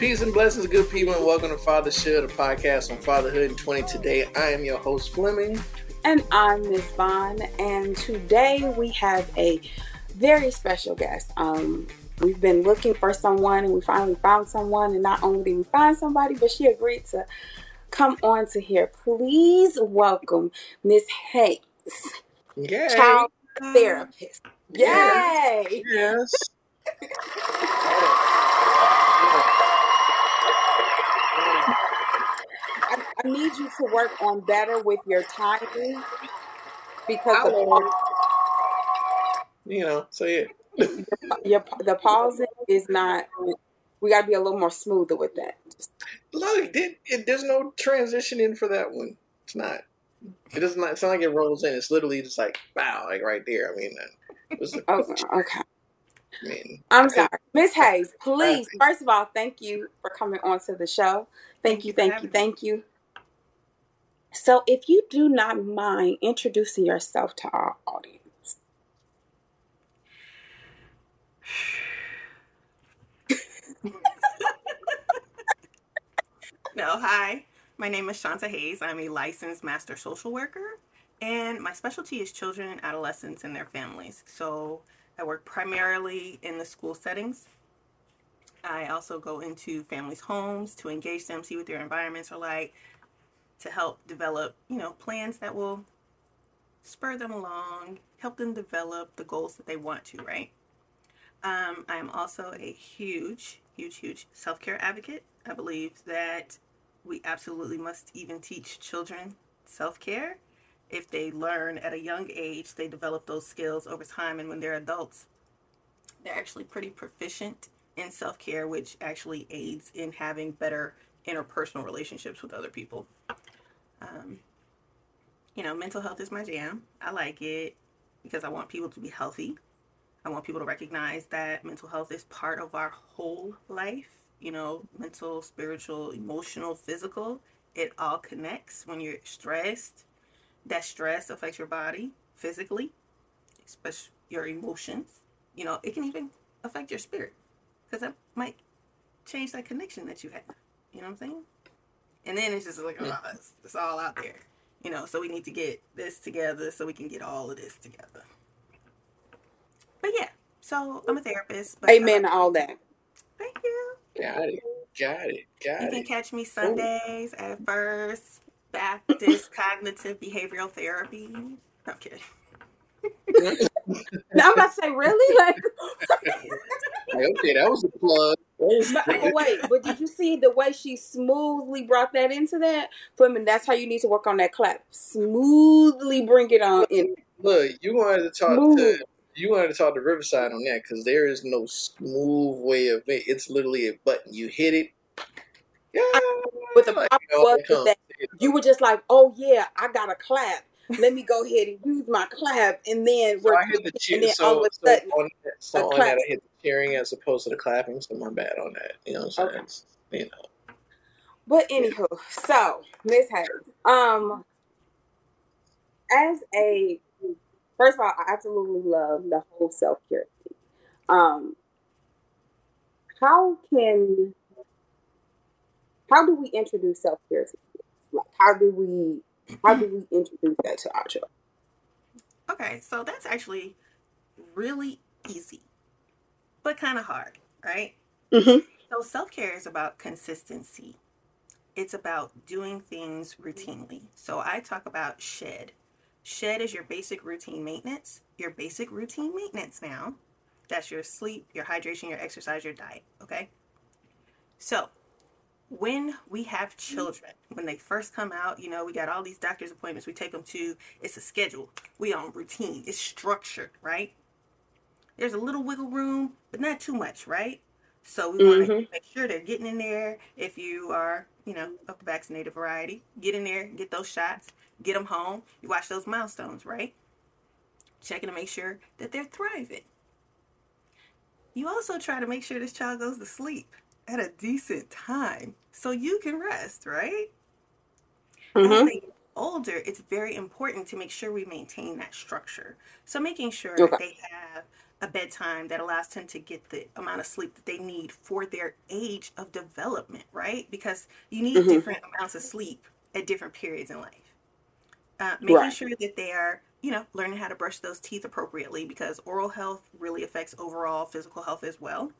Peace and blessings, good people, and welcome to Father a podcast on fatherhood and 20. Today, I am your host, Fleming. And I'm Miss Von, and today we have a very special guest. Um, we've been looking for someone, and we finally found someone. And not only did we find somebody, but she agreed to come on to here. Please welcome Miss Hayes, Yay. child therapist. Yay! Yes. I, I need you to work on better with your timing because I the. You know, so yeah. your, the pausing is not. We got to be a little more smoother with that. Look, it, it, there's no transition in for that one. It's not. It does not sound like it rolls in. It's literally just like, wow, like right there. I mean, uh, it was, Okay, okay. I mean, I'm sorry, Miss Hayes. Please, first of all, thank you for coming on to the show. Thank you, thank you, thank you. So, if you do not mind introducing yourself to our audience, No, hi. My name is Shanta Hayes. I'm a licensed master social worker, and my specialty is children and adolescents and their families. So I work primarily in the school settings. I also go into families' homes to engage them, see what their environments are like, to help develop, you know, plans that will spur them along, help them develop the goals that they want to, right? Um, I am also a huge, huge, huge self care advocate. I believe that we absolutely must even teach children self care. If they learn at a young age, they develop those skills over time, and when they're adults, they're actually pretty proficient in self care, which actually aids in having better interpersonal relationships with other people. Um, you know, mental health is my jam. I like it because I want people to be healthy. I want people to recognize that mental health is part of our whole life. You know, mental, spiritual, emotional, physical. It all connects. When you're stressed, that stress affects your body physically, especially your emotions. You know, it can even affect your spirit because that might change that connection that you have. You know what I'm saying? And then it's just like, oh, it's, it's all out there. You know, so we need to get this together so we can get all of this together. But yeah, so I'm a therapist. But amen to all that. Thank you. got it, got it, Got it. You can catch me Sundays at First Baptist Cognitive Behavioral Therapy. No, I'm kidding. Now, I'm about to say, really? Like, Like, okay, that was a plug. But, but wait, but did you see the way she smoothly brought that into that? Fleming, that's how you need to work on that clap. Smoothly bring it on in. Look, you wanted to talk Smooth. to you wanted to talk to Riverside on that because there is no smooth way of it. It's literally a button. You hit it. Yeah, But the problem you was comes. that you were just like, oh yeah, I got a clap. Let me go ahead and use my clap, and then So we're I hit the cheer. and then So, all of a so sudden, on that, so a on clap. that, I hit the cheering as opposed to the clapping. So my bad on that. You know what I'm saying? Okay. You know. But anywho, so Miss Hayes, um, as a first of all, I absolutely love the whole self care thing. Um, how can how do we introduce self care to kids? Like, how do we how do we introduce that to our children? Okay, so that's actually really easy, but kind of hard, right? Mm-hmm. So self care is about consistency. It's about doing things routinely. So I talk about shed. Shed is your basic routine maintenance. Your basic routine maintenance now. That's your sleep, your hydration, your exercise, your diet. Okay. So when we have children, when they first come out, you know, we got all these doctor's appointments we take them to. It's a schedule. We on routine. It's structured, right? There's a little wiggle room, but not too much, right? So we want to make sure they're getting in there. If you are, you know, of the vaccinated variety, get in there, get those shots, get them home. You watch those milestones, right? Checking to make sure that they're thriving. You also try to make sure this child goes to sleep at a decent time so you can rest, right? As Mhm. they get older, it's very important to make sure we maintain that structure. So making sure Okay. that they have a bedtime that allows them to get the amount of sleep that they need for their age of development, right? Because you need Mhm. different amounts of sleep at different periods in life. Uh, making Right. sure that they are, you know, learning how to brush those teeth appropriately because oral health really affects overall physical health as well.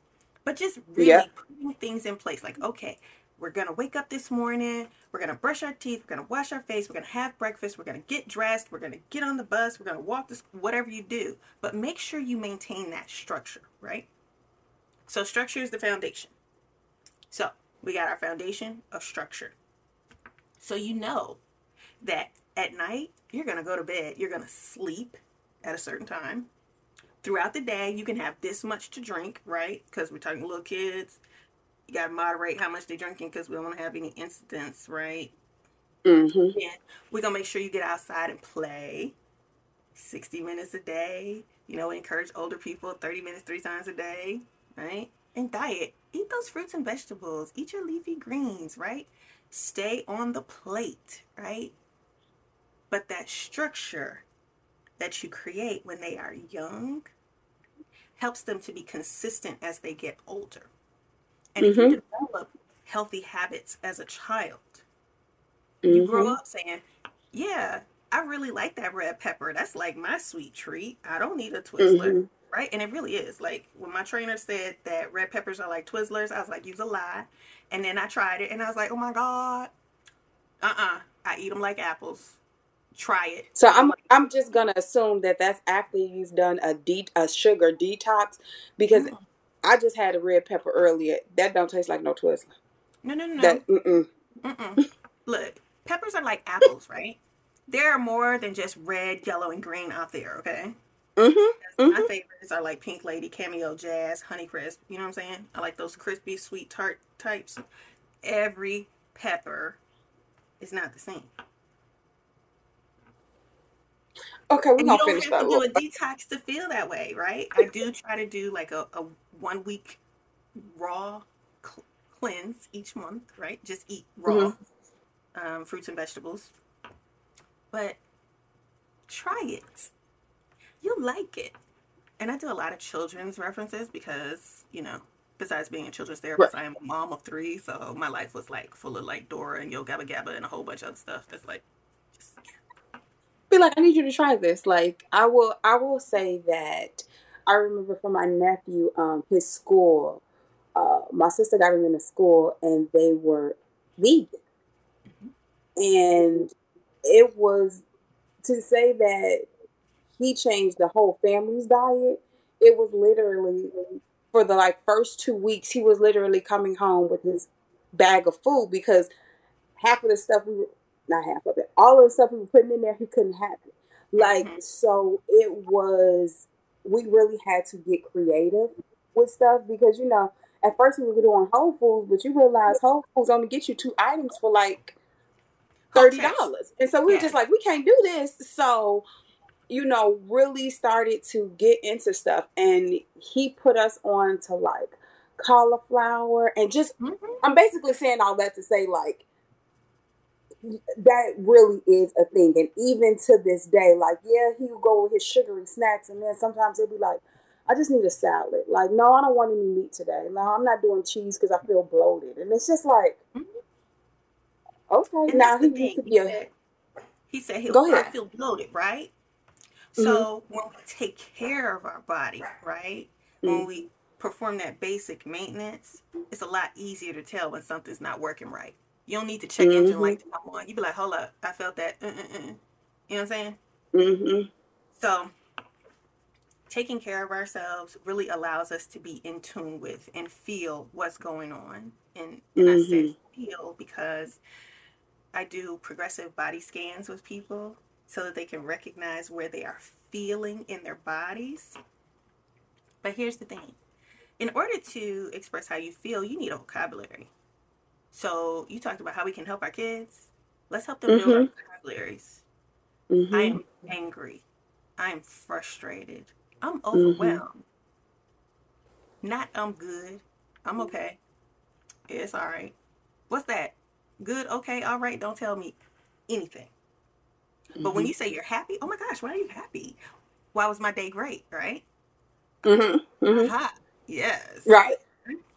But just really Yeah. putting things in place like, okay, we're gonna wake up this morning, we're gonna brush our teeth, we're gonna wash our face, we're gonna have breakfast, we're gonna get dressed, we're gonna get on the bus, we're gonna walk this, whatever you do. But make sure you maintain that structure, right? So, structure is the foundation. So, we got our foundation of structure. So, you know that at night, you're going to go to bed, you're going to sleep at a certain time. Throughout the day, you can have this much to drink, right? Because we're talking little kids. You got to moderate how much they're drinking because we don't want to have any incidents, right? Mhm. Yeah. We're going to make sure you get outside and play 60 minutes a day. You know, encourage older people 30 minutes three times a day, right? And diet. Eat those fruits and vegetables. Eat your leafy greens, right? Stay on the plate, right? But that structure that you create when they are young helps them to be consistent as they get older. And if you Mhm. develop healthy habits as a child, you grow Mhm. up saying, Yeah, I really like that red pepper. That's like my sweet treat. I don't need a Twizzler. Mhm. Right? And it really is. Like when my trainer said that red peppers are like Twizzlers, I was like, You's a lie. And then I tried it and I was like, Oh my God. Uh uh I eat them like apples. Try it. So I'm I'm just gonna assume that that's after you've done a de- a sugar detox because Mm. I just had a red pepper earlier. That don't taste like no Twizzler. No, no, no, no. That mm-mm. Mm-mm. Look, peppers are like apples, right? There are more than just red, yellow, and green out there, okay? Mm-hmm. My Mhm. favorites are like Pink Lady, Cameo Jazz, Honeycrisp. You know what I'm saying? I like those crispy, sweet tart types. Every pepper is not the same. Okay, we're And you gonna don't finish have that to do a detox to feel that way, right? I do try to do like a, a one week raw cl- cleanse each month, right? Just eat raw um, fruits and vegetables. But try it. You'll like it. And I do a lot of children's references because, you know, besides being a children's therapist, I am a mom of three. So my life was like full of like Dora and Yo Gabba Gabba and a whole bunch of other stuff that's like, just, Be like, I need you to try this. Like, I will. I will say that I remember from my nephew, um, his school. Uh, my sister got him into school, and they were vegan, and it was to say that he changed the whole family's diet. It was literally for the like first two weeks, he was literally coming home with his bag of food because half of the stuff we were not half of it, all of the stuff we were putting in there, he couldn't have it. Like Mhm. so, it was. We really had to get creative with stuff because you know at first we were doing Whole Foods, but you realize Whole Foods only get you two items for like thirty dollars, and so we were Yeah. just like, we can't do this. So, you know, really started to get into stuff, and he put us on to like cauliflower and just. Mhm. I'm basically saying all that to say like that really is a thing, and even to this day, like yeah, he'll go with his sugary snacks, and then sometimes he'll be like. I just need a salad. Like, no, I don't want any meat today. No, I'm not doing cheese because I feel bloated. And it's just like, Mhm. okay, And now he needs to be He a said, he said he'll Go I ahead. feel bloated, right? Mhm. So when we take care of our body, right? When Mm. we perform that basic maintenance, it's a lot easier to tell when something's not working right. You don't need to check engine Mhm. light to come on. You be like, hold up, I felt that. Uh, uh, uh. You know what I'm saying? Mm-hmm. So taking care of ourselves really allows us to be in tune with and feel what's going on. And, and I said feel because I do progressive body scans with people so that they can recognize where they are feeling in their bodies. But here's the thing in order to express how you feel, you need a vocabulary. So you talked about how we can help our kids. Let's help them build Mhm. our vocabularies. Mhm. I am angry. I am frustrated. I'm Mm-hmm. overwhelmed. Not I'm good. I'm okay. It's all right. What's that? Good, okay, all right. Don't tell me anything. But when you say you're happy, oh my gosh, why are you happy? Why was my day great, right? Mhm. Mhm. Aha. Yes. Right.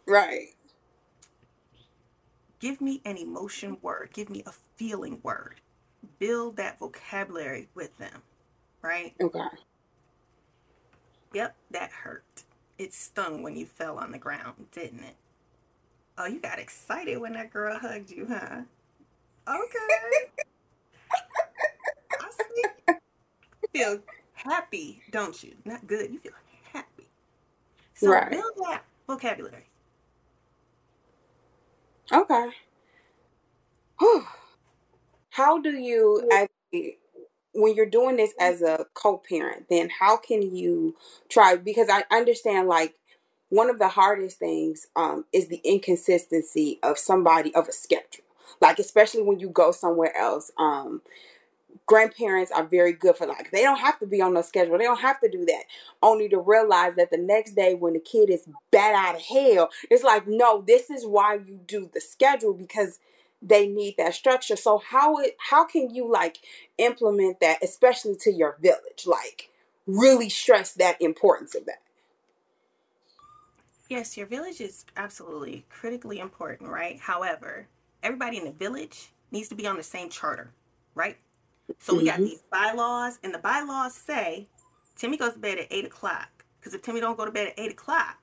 Right. Give me an emotion word. Give me a feeling word. Build that vocabulary with them, right? Okay. Yep, that hurt. It stung when you fell on the ground, didn't it? Oh, you got excited when that girl hugged you, huh? Okay. I see. You feel happy, don't you? Not good. You feel happy. So Right. build that vocabulary. Okay. Whew. How do you, as when you're doing this as a co-parent, then how can you try? Because I understand, like, one of the hardest things um, is the inconsistency of somebody of a schedule. Like, especially when you go somewhere else. Um, grandparents are very good for like they don't have to be on the schedule. They don't have to do that. Only to realize that the next day when the kid is bad out of hell, it's like, no, this is why you do the schedule because they need that structure. So how it how can you like implement that, especially to your village? Like really stress that importance of that. Yes, your village is absolutely critically important, right? However, everybody in the village needs to be on the same charter, right? So we got Mhm. these bylaws, and the bylaws say Timmy goes to bed at eight o'clock. Because if Timmy don't go to bed at eight o'clock,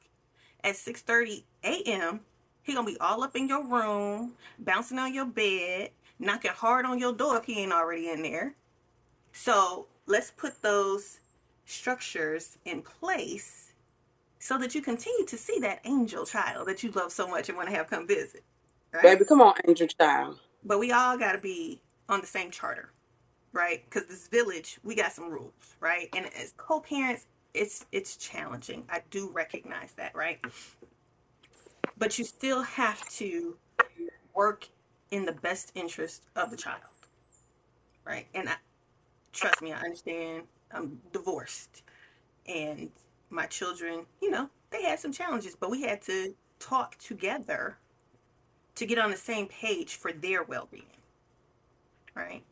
at six thirty a.m., he gonna be all up in your room, bouncing on your bed, knocking hard on your door if he ain't already in there. So let's put those structures in place so that you continue to see that angel child that you love so much and want to have come visit. Right? Baby, come on, angel child. But we all got to be on the same charter, right? Because this village, we got some rules, right? And as co-parents, it's it's challenging. I do recognize that, right? But you still have to work in the best interest of the child, right? And I, trust me, I understand. I'm divorced, and my children, you know, they had some challenges, but we had to talk together to get on the same page for their well-being right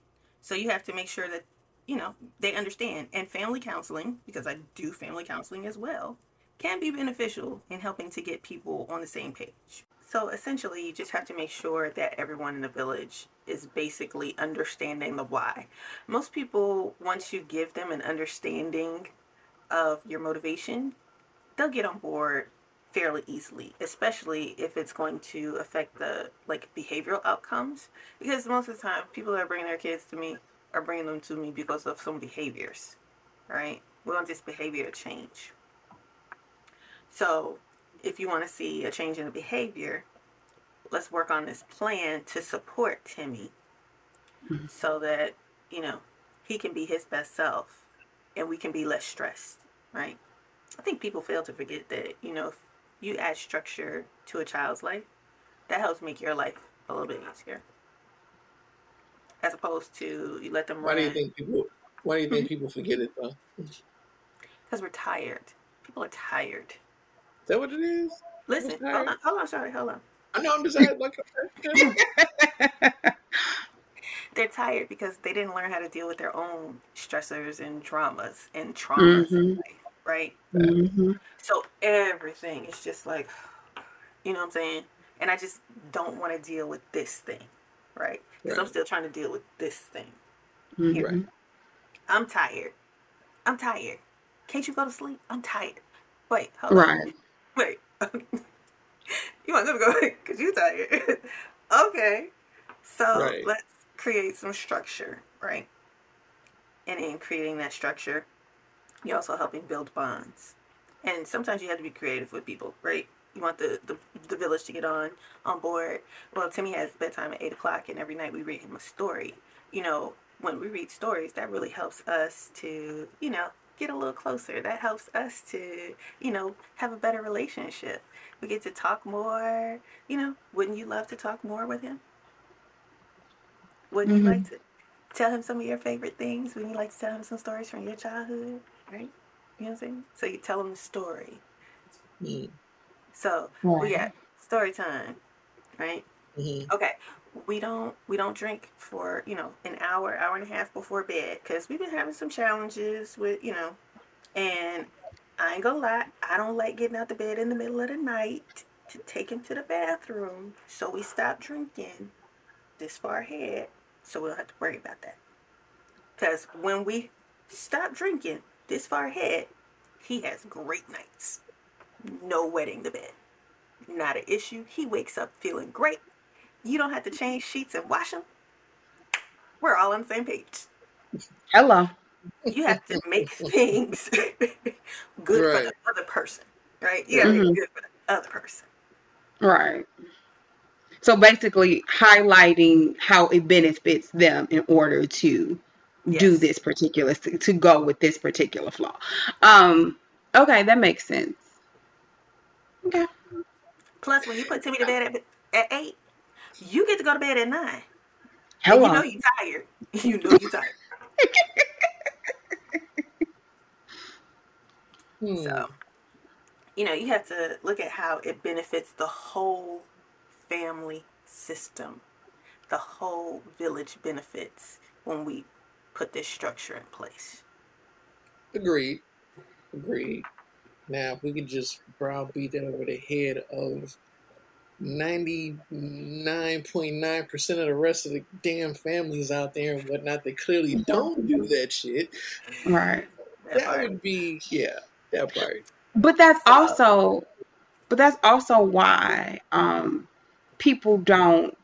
so you have to make sure that you know they understand. And family counseling because i do family counseling as well can be beneficial in helping to get people on the same page. So essentially you just have to make sure that everyone in the village is basically understanding the why. Most people once you give them an understanding of your motivation they'll get on board fairly easily, especially if it's going to affect the like behavioral outcomes. Because most of the time, people that are bringing their kids to me are bringing them to me because of some behaviors, right? We want this behavior to change. So, if you want to see a change in the behavior, let's work on this plan to support Timmy mm-hmm. so that, you know, he can be his best self and we can be less stressed, right? I think people fail to forget that, you know, if you add structure to a child's life, that helps make your life a little bit easier. As opposed to you let them Why do you think people? Why do you think people forget it though? Because we're tired. People are tired. Is that what it is? Listen, hold on, hold on, sorry, hold on. I know I'm just like, like okay. They're tired because they didn't learn how to deal with their own stressors and dramas and traumas in Mhm. life, right? Mm-hmm. So everything is just like, you know what I'm saying? And I just don't want to deal with this thing, right? Because I'm still trying to deal with this thing. Mm-hmm. Right. I'm tired. I'm tired. Can't you go to sleep? I'm tired. Wait, hold on. Right. Wait. you want them to go because you tired. okay. So Right. let's create some structure, right? And in creating that structure, you're also helping build bonds. And sometimes you have to be creative with people, right? You want the, the, the village to get on on board. Well, Timmy has bedtime at eight o'clock, and every night we read him a story. You know, when we read stories, that really helps us to, you know, get a little closer. That helps us to, you know, have a better relationship. We get to talk more. You know, wouldn't you love to talk more with him? Wouldn't you hmm like to tell him some of your favorite things? Wouldn't you like to tell him some stories from your childhood? Right? You know what I'm saying? So you tell them the story. Mm, So we Right. got story time, right? mhm. Okay, we don't we don't drink for you know an hour, hour and a half before bed because we've been having some challenges with you know, and I ain't gonna lie, I don't like getting out the bed in the middle of the night to take him to the bathroom. So we stopped drinking this far ahead, so we don't have to worry about that. Because when we stop drinking this far ahead, he has great nights. No wetting the bed. Not an issue. He wakes up feeling great. You don't have to change sheets and wash them. We're all on the same page. Hello. You have to make things good for the other person, right? You gotta make hmm it good for the other person. Right. So basically, highlighting how it benefits them in order to do this particular to go with this particular flaw. Um. Okay, that makes sense. Okay. Plus, when you put Timmy to bed at, at eight, you get to go to bed at nine, and you know you're tired. You know you're tired. Hmm. So you know you have to look at how it benefits the whole family system. The whole village benefits when we put this structure in place. Agreed. Agreed. Now, if we could just browbeat that over the head of 99.9% of the rest of the damn families out there and whatnot that clearly don't do that shit, Right. That that would be, yeah, that part. But that's So also but that's also why um people don't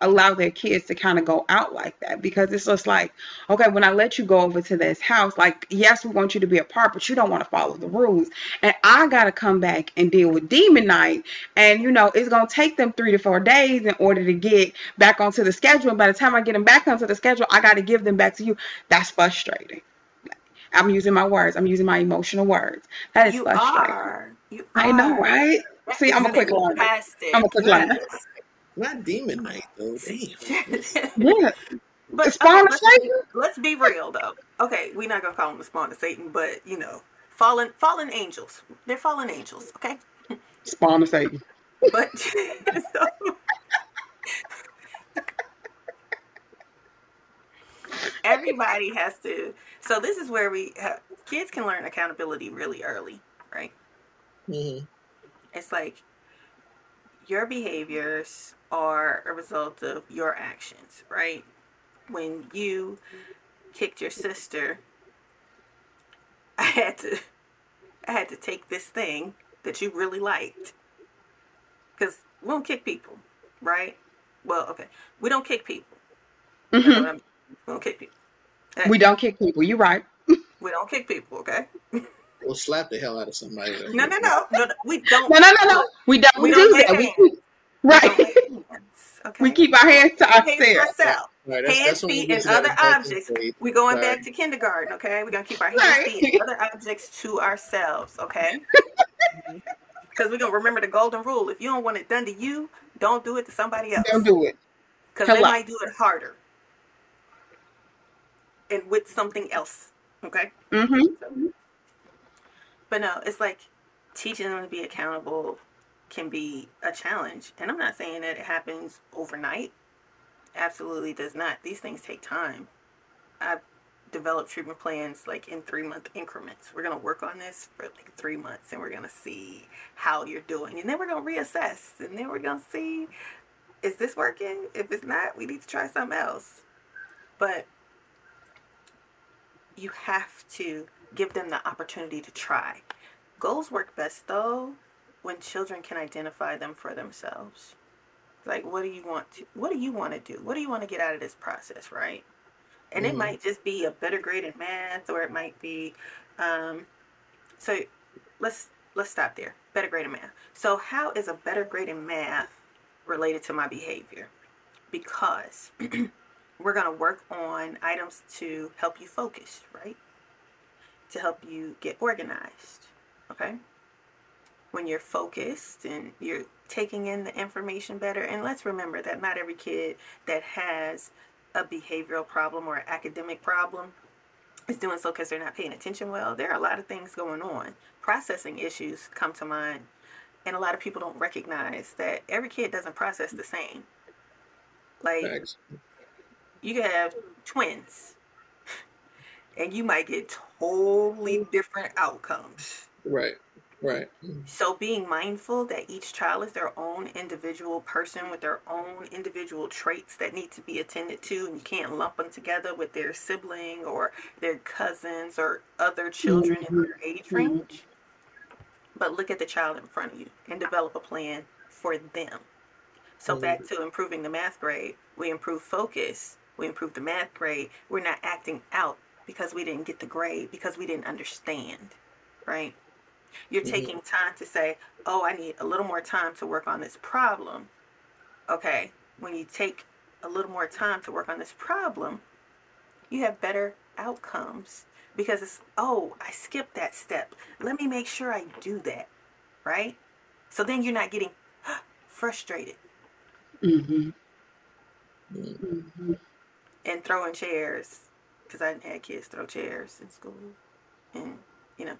allow their kids to kind of go out like that because it's just like okay when i let you go over to this house like yes we want you to be a part but you don't want to follow the rules. And i gotta come back and deal with demon night and you know it's gonna take them three to four days in order to get back onto the schedule. And by the time i get them back onto the schedule i gotta give them back to you. That's frustrating. I'm using my words. I'm using my emotional words. That is you frustrating. are. You I know, right? That See, I'm a quick learner. I'm a quick learner. Yes. Not demon night, though. Damn. Yeah. but okay, Spawn of let's be, Satan? let's be real though. Okay, we're not gonna call them the spawn of Satan, but you know, fallen fallen angels. They're fallen angels. Okay, Spawn of Satan. but so, everybody has to. So this is where we have, kids can learn accountability really early, right? Mm-hmm. It's like your behaviors are a result of your actions, right? When you kicked your sister, I had to I had to take this thing that you really liked. Cuz we don't kick people, right? Well, okay. We don't kick people. Hmm I'm- We don't kick people. Hey, We don't kick people. You're right. we don't kick people, okay? We'll slap the hell out of somebody. That No, no, no. No, no. We don't No, no, no, no. We don't we do don't lay that. We hands. keep, We right. don't hands, okay? we keep our hands to Hands ourselves. ourselves. Right, that's, hands, that's feet, and other objects. stage. We're going Sorry. back to kindergarten, okay? We're gonna keep our hands, Right. feet, and other objects to ourselves, okay? Because we're gonna remember the golden rule: if you don't want it done to you, don't do it to somebody else. Don't do it. because they might do it harder and with something else, okay? Mm-hmm. But no, it's like teaching them to be accountable can be a challenge, and I'm not saying that it happens overnight. Absolutely does not. These things take time. I've developed treatment plans like in three month increments. We're gonna work on this for like three months and we're gonna see how you're doing. And then we're gonna reassess and then we're gonna see is this working? If it's not, we need to try something else. But you have to give them the opportunity to try. Goals work best though when children can identify them for themselves. Like what do you want to what do you want to do? What do you want to get out of this process, right? And it Mhm. might just be a better grade in math or it might be um so let's let's stop there. Better grade in math. So how is a better grade in math related to my behavior? Because we're going to work on items to help you focus, right? To help you get organized. Okay? When you're focused and you're taking in the information better, and let's remember that not every kid that has a behavioral problem or academic problem is doing so because they're not paying attention well. There are a lot of things going on. Processing issues come to mind, and a lot of people don't recognize that every kid doesn't process the same. Like, Facts. you can have twins, and you might get totally mm-hmm. different outcomes. Right. Right. Mm-hmm. So being mindful that each child is their own individual person with their own individual traits that need to be attended to and you can't lump them together with their sibling or their cousins or other children in their mm-hmm. age range. But look at the child in front of you and develop a plan for them. So back to improving the math grade, we improve focus, we improve the math grade. We're not acting out because we didn't get the grade because we didn't understand, right? You're Mhm. taking time to say, oh, I need a little more time to work on this problem. Okay, when you take a little more time to work on this problem, you have better outcomes because it's, oh, I skipped that step. Let me make sure I do that, right? So then you're not getting frustrated Mm-hmm. Mm. Mm-hmm. and throwing chairs because I had kids throw chairs in school. And, you know,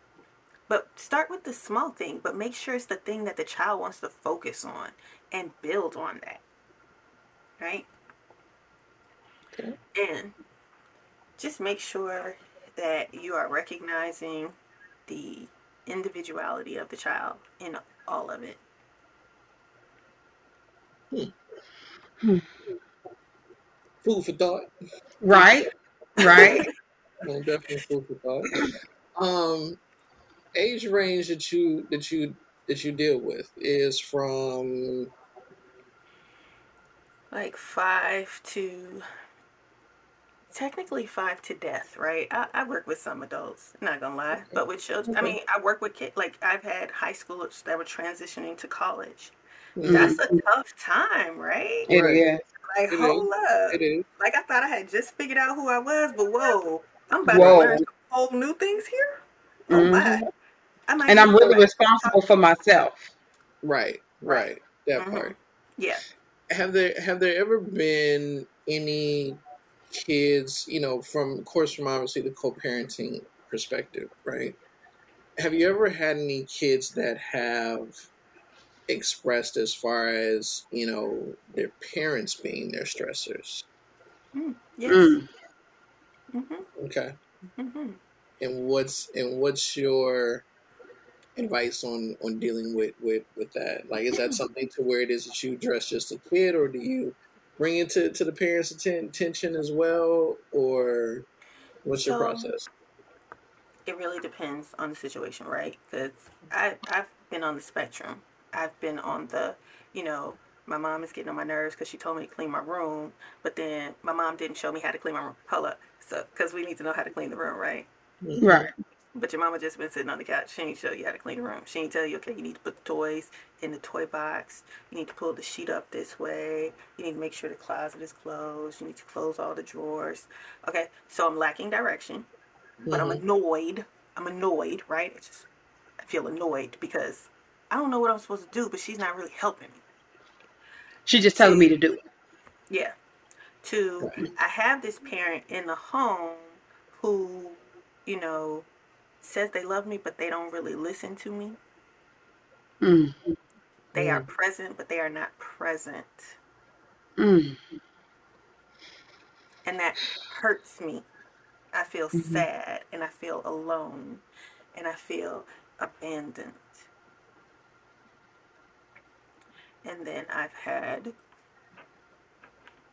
but start with the small thing, but make sure it's the thing that the child wants to focus on and build on that. Right? Okay. And just make sure that you are recognizing the individuality of the child in all of it. Hmm. Hmm. Food for thought. Right. Right. No, definitely food for thought. Um, age range that you that you that you deal with is from like five to technically five to death, right? I, I work with some adults, not gonna lie, but with children, I mean, I work with kids. Like I've had high schoolers that were transitioning to college. Mhm. That's a tough time, right? It Right. is. Like, It hold up. It is. Like I thought I had just figured out who I was, but whoa, I'm about Whoa. to learn some whole new things here. Oh Mhm. my! I might And I'm really somebody- responsible for myself. Right. Right. That Mhm. part. Yeah. Have there have there ever been any kids, you know, from of course from obviously the co-parenting perspective, right? Have you ever had any kids that have expressed as far as, you know, their parents being their stressors? Yes. Mm. Mhm. Okay. Mhm. And what's and what's your advice on on dealing with with with that? Like, is that something to where it is that you address just a kid, or do you bring it to, to the parents' atten- attention as well, or what's your So- process? it really depends on the situation, right? Because I I've been on the spectrum. I've been on the, you know, my mom is getting on my nerves because she told me to clean my room, but then my mom didn't show me how to clean my room. Hold up, so because we need to know how to clean the room, right? Right. But your mama just been sitting on the couch. She ain't show you how to clean the room. She ain't tell you, okay, you need to put the toys in the toy box. You need to pull the sheet up this way. You need to make sure the closet is closed. You need to close all the drawers. Okay, so I'm lacking direction but I'm Mhm. annoyed. I'm annoyed, right? It's just I feel annoyed because I don't know what I'm supposed to do, but she's not really helping me. She's just telling me to do it. Yeah. To Right. I have this parent in the home who, you know, says they love me, but they don't really listen to me. Mm. They are present, but they are not present. Mm. And that hurts me. I feel Mhm. sad and I feel alone and I feel abandoned. And then I've had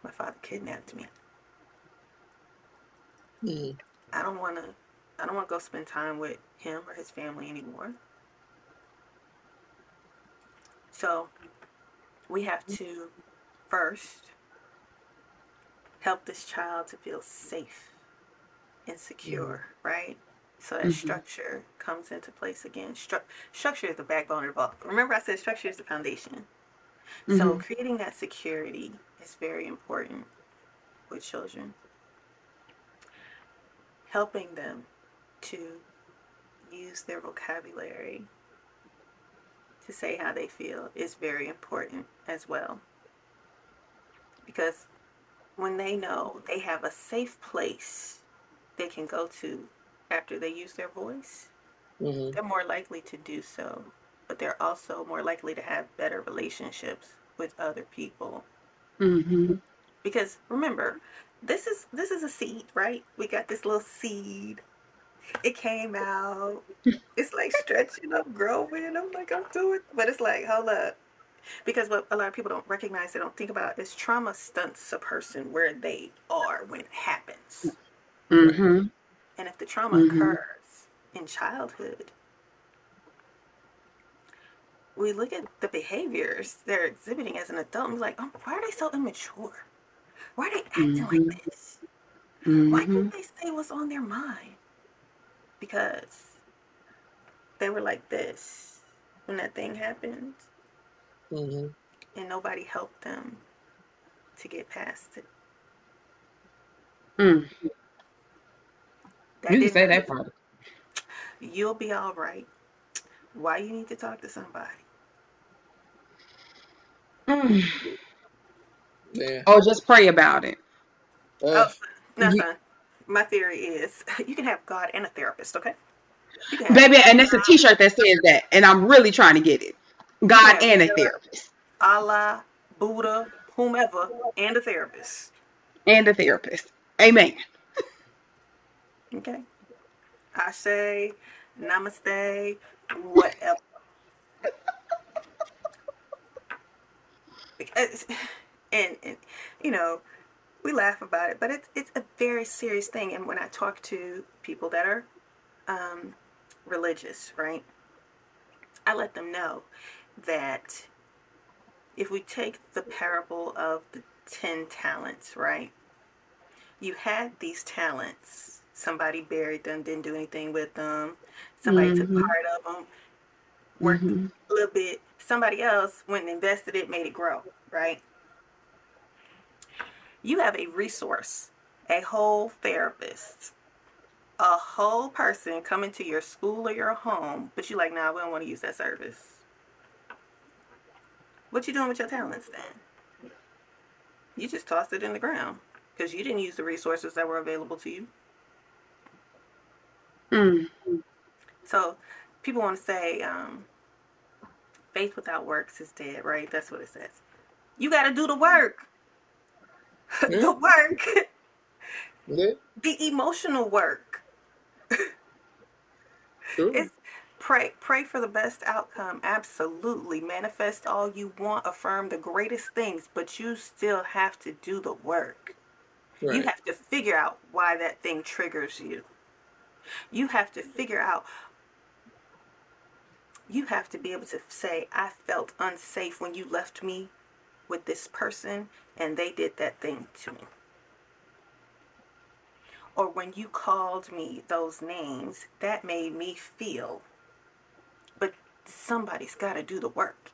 my father kidnapped me. Mhm. I don't want to I don't want to go spend time with him or his family anymore. So, we have to first help this child to feel safe and secure, right? So that Mhm. structure comes into place again. Stru- structure is the backbone of all. Remember, I said structure is the foundation. So, Mhm. creating that security is very important with children. Helping them to use their vocabulary to say how they feel is very important as well. Because when they know they have a safe place they can go to after they use their voice, hmm they're more likely to do so. But they're also more likely to have better relationships with other people. Mm-hmm. Because remember, this is this is a seed, right? We got this little seed. It came out. It's like stretching up, growing. I'm like, I'm doing, but it's like, hold up. Because what a lot of people don't recognize, they don't think about is trauma stunts a person where they are when it happens. Mm-hmm. And if the trauma Mhm. occurs in childhood, we look at the behaviors they're exhibiting as an adult and be like, oh, why are they so immature? Why are they acting Mhm. like this? Why Mm-hmm. can't they say what's on their mind? Because they were like this when that thing happened hmm and nobody helped them to get past it. Mm. That You say that part. You'll be all right. Why you need to talk to somebody? Mm. Yeah. Or just pray about it. Uh, Oh, no, Ye- son. My theory is you can have God and a therapist, okay? You can have Baby, and it's a t-shirt that says that, and I'm really trying to get it. God Yeah. and a therapist. Allah, Buddha, whomever, and a therapist. And a therapist. Amen. Okay? I say namaste, whatever. and, and you know, we laugh about it, but it's it's a very serious thing. And when I talk to people that are um, religious, right, I let them know that if we take the parable of the ten talents, right, you had these talents. Somebody buried them, didn't do anything with them. Somebody Mhm. took part of them, worked Mhm. a little bit. Somebody else went and invested it, made it grow, right? You have a resource, a whole therapist, a whole person coming to your school or your home, but you're like, nah, we don't want to use that service. What you doing with your talents then? You just tossed it in the ground because you didn't use the resources that were available to you. Mm. So people want to say um, faith without works is dead, right? That's what it says. You got to do the work. the work, yeah. the emotional work. It's pray pray for the best outcome. Absolutely. Manifest all you want, affirm the greatest things, but you still have to do the work. Right. You have to figure out why that thing triggers you. You have to figure out you have to be able to say, I felt unsafe when you left me with this person and they did that thing to me. Or when you called me those names, that made me feel. But somebody's got to do the work.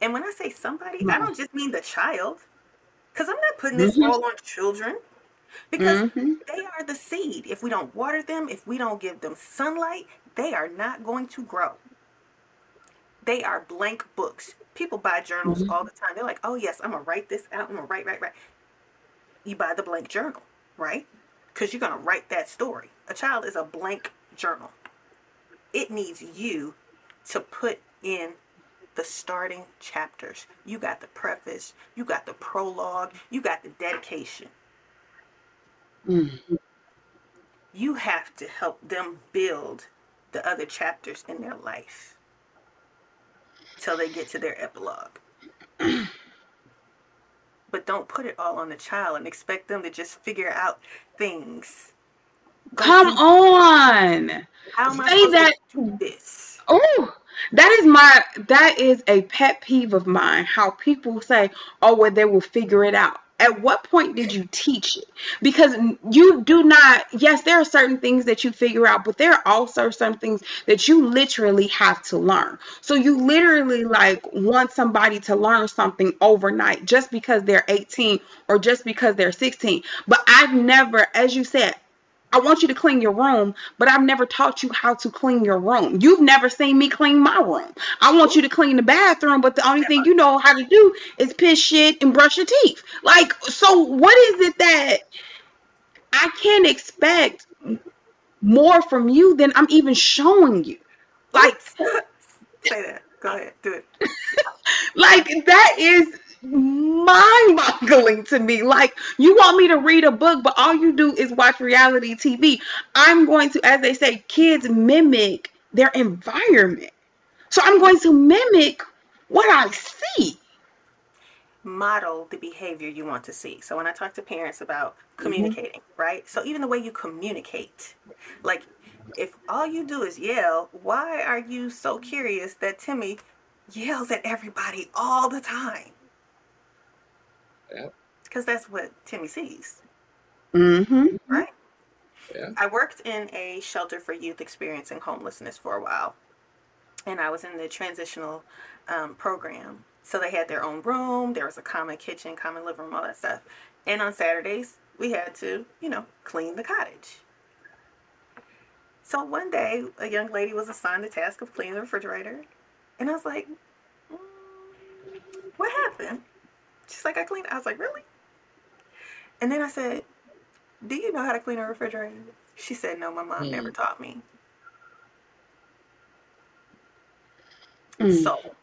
And when I say somebody, I don't just mean the child. Because I'm not putting this Mhm. all on children. Because Mhm. they are the seed. If we don't water them, if we don't give them sunlight, they are not going to grow. They are blank books. People buy journals all the time. They're like, oh, yes, I'm going to write this out. I'm going to write, write, write. You buy the blank journal, right? Because you're going to write that story. A child is a blank journal. It needs you to put in the starting chapters. You got the preface, you got the prologue, you got the dedication. Mm. you have to help them build the other chapters in their life till they get to their epilogue. but don't put it all on the child and expect them to just figure out things. Like, Come on. How am say supposed that- to this? Oh, that is my that is a pet peeve of mine. How people say, "Oh, well, they will figure it out." At what point did you teach it? Because you do not. Yes, there are certain things that you figure out, but there are also some things that you literally have to learn. So you literally like want somebody to learn something overnight just because they're 18 or just because they're 16. But I've never, as you said, I want you to clean your room, but I've never taught you how to clean your room. You've never seen me clean my room. I want you to clean the bathroom, but the only thing you know how to do is piss shit and brush your teeth. Like, so what is it that I can't expect more from you than I'm even showing you? Like, say that. Go ahead, do it. like that is mind boggling to me. Like, you want me to read a book, but all you do is watch reality TV. I'm going to, as they say, kids mimic their environment. So I'm going to mimic what I see. Model the behavior you want to see. So when I talk to parents about communicating, mm-hmm. right? So even the way you communicate, like if all you do is yell, why are you so curious that Timmy yells at everybody all the time? Yeah. Because that's what Timmy sees. Mm-hmm. Right? Yeah. I worked in a shelter for youth experiencing homelessness for a while. And I was in the transitional um, program. So they had their own room, there was a common kitchen, common living room, all that stuff. And on Saturdays, we had to, you know, clean the cottage. So one day, a young lady was assigned the task of cleaning the refrigerator. And I was like, mm, what happened? She's like, I clean. I was like, really? And then I said, do you know how to clean a refrigerator? She said, no, my mom mm. never taught me. Mm. So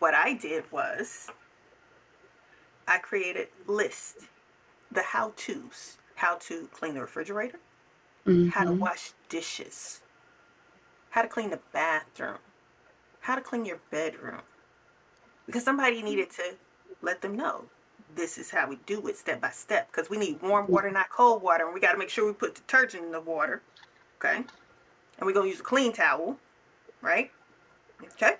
what I did was I created list the how to's, how to clean the refrigerator, mm-hmm. how to mm-hmm. wash dishes, how to clean the bathroom, how to clean your bedroom. Because somebody needed to let them know this is how we do it step by step. Because we need warm water, not cold water, and we got to make sure we put detergent in the water. Okay? And we're going to use a clean towel, right? Okay?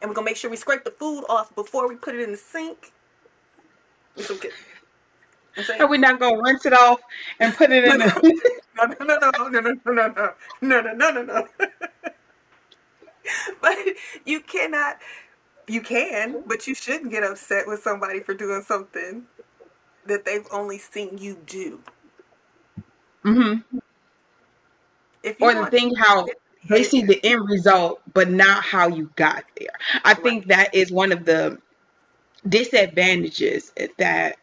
And we're going to make sure we scrape the food off before we put it in the sink. It's okay. Are we not gonna rinse it off and put it in? the... Sink. No no, no, no, no, no, no, no, no, no, no, no, no, no. but you cannot you can, but you shouldn't get upset with somebody for doing something that they've only seen you do. Mm-hmm. If or the thing how they see the end result, but not how you got there. I right. think that is one of the disadvantages that